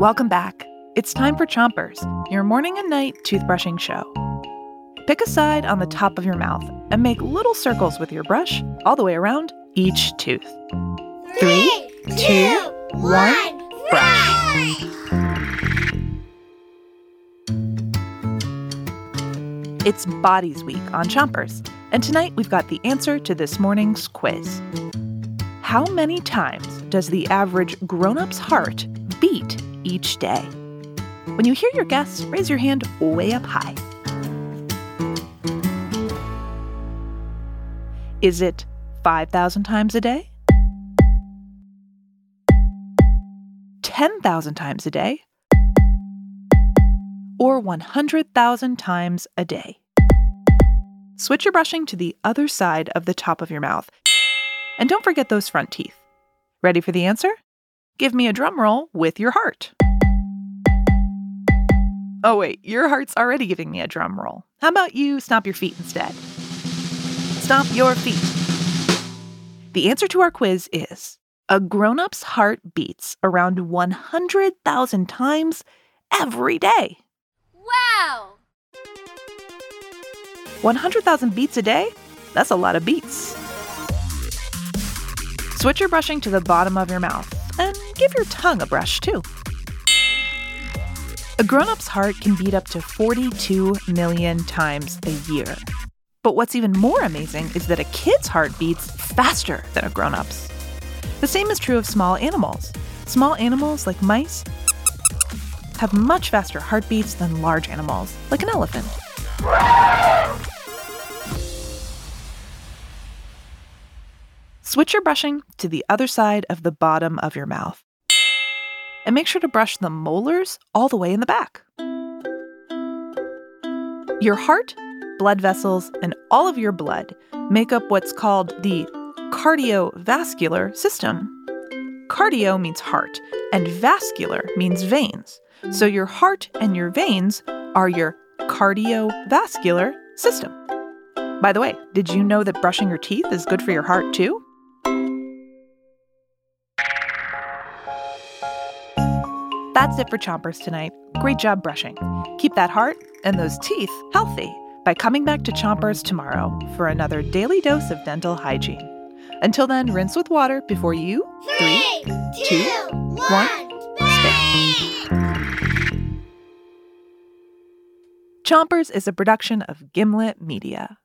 Welcome back. It's time for Chompers, your morning and night toothbrushing show. Pick a side on the top of your mouth and make little circles with your brush all the way around each tooth. Three, two, one, brush. It's Bodies Week on Chompers, and tonight we've got the answer to this morning's quiz. How many times does the average grown up's heart beat each day? When you hear your guess, raise your hand way up high. Is it 5,000 times a day? 10,000 times a day? Or 100,000 times a day? Switch your brushing to the other side of the top of your mouth. And don't forget those front teeth. Ready for the answer? Give me a drum roll with your heart. Oh, wait, your heart's already giving me a drum roll. How about you stomp your feet instead? Stomp your feet. The answer to our quiz is a grown up's heart beats around 100,000 times every day. Wow! 100,000 beats a day? That's a lot of beats. Switch your brushing to the bottom of your mouth and give your tongue a brush too. A grown up's heart can beat up to 42 million times a year. But what's even more amazing is that a kid's heart beats faster than a grown up's. The same is true of small animals. Small animals like mice have much faster heartbeats than large animals, like an elephant. Switch your brushing to the other side of the bottom of your mouth. And make sure to brush the molars all the way in the back. Your heart, blood vessels, and all of your blood make up what's called the cardiovascular system. Cardio means heart, and vascular means veins. So your heart and your veins are your cardiovascular system. By the way, did you know that brushing your teeth is good for your heart too? That's it for Chompers tonight. Great job brushing. Keep that heart and those teeth healthy by coming back to Chompers tomorrow for another daily dose of dental hygiene. Until then, rinse with water before you. Three, two, one, spit. Chompers is a production of Gimlet Media.